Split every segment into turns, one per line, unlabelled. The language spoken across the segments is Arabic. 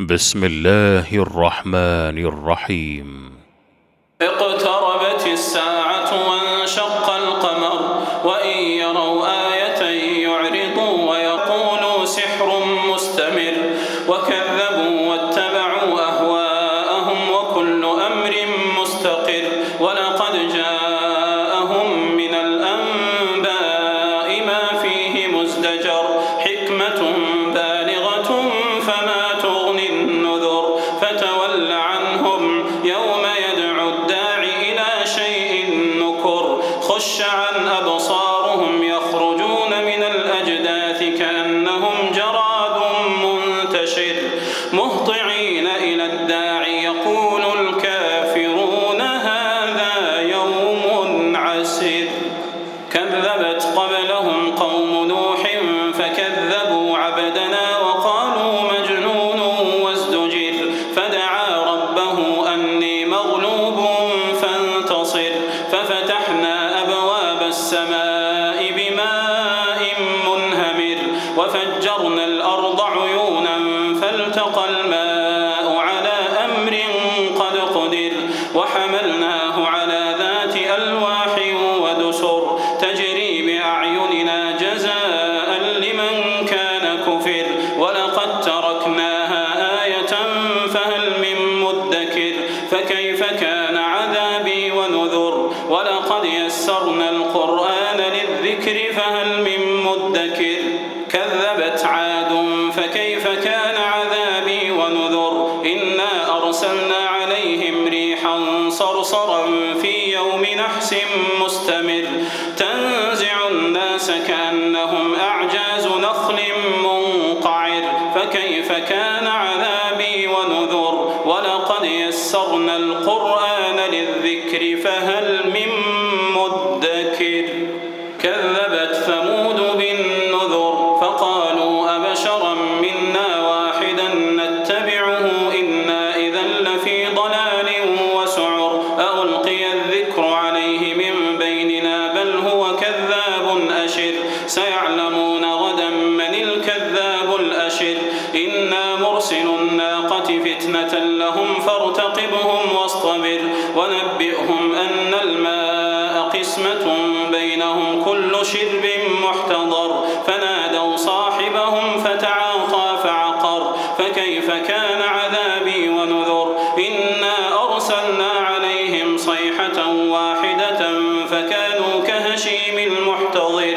بسم الله الرحمن الرحيم.
اقتربت الساعة وانشق القمر وإن يروا آية عن السماء بماء منهمر وفجرنا الأرض عيونا فالتقى الماء على أمر قد قدر وحملناه على ذات ألواح ودسر تجري بأعيننا جزاء لمن كان كفر ولقد تركناها آية فهل من مدكر فكيف كان عذابي ونذر ولقد يسرنا القرآن للذكر فهل من مدكر؟ كذبت عاد فكيف كان عذابي ونذر؟ إنا أرسلنا عليهم ريحا صرصرا في يوم نحس مستمر. تنزع الناس كأنهم أعجاز نخل منقعر. فكيف كان عذابي ونذر؟ ولقد يسرنا القرآن للذكر فهل من سيعلمون غدا من الكذاب الأشر. إنا مرسل الناقة فتنة لهم فارتقبهم واصطبر. ونبئهم أن الماء قسمة بينهم كل شرب محتضر. فنادوا صاحبهم فتعاطى فعقر. فكيف كان عذابي ونذر؟ إنا أرسلنا عليهم صيحة واحدة فكانوا كهشيم المحتضر.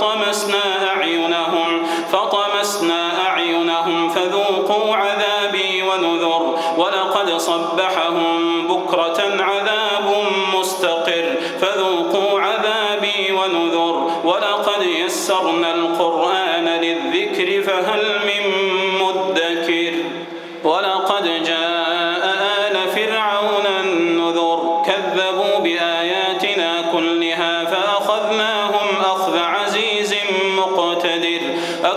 فطمسنا أعينهم فطمسنا أعينهم فذوقوا عذابي ونذر ولقد صبحهم بكرة عذاب مستقر فذوقوا عذابي ونذر ولقد يسرنا القرآن للذكر فهل من مدكر؟ ولقد جاء آل فرعون النذر كذبوا بآياتنا كلها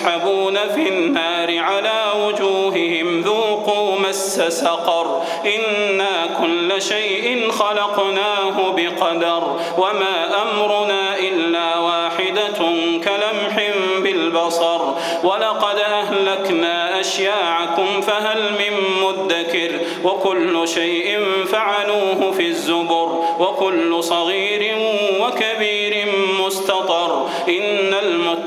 يسحبون في النار على وجوههم ذوقوا مس سقر. إنا كل شيء خلقناه بقدر. وما أمرنا إلا واحدة كلمح بالبصر. ولقد أهلكنا أشياعكم فهل من مدكر؟ وكل شيء فعلوه في الزبر. وكل صغير وكبير مستطر. إن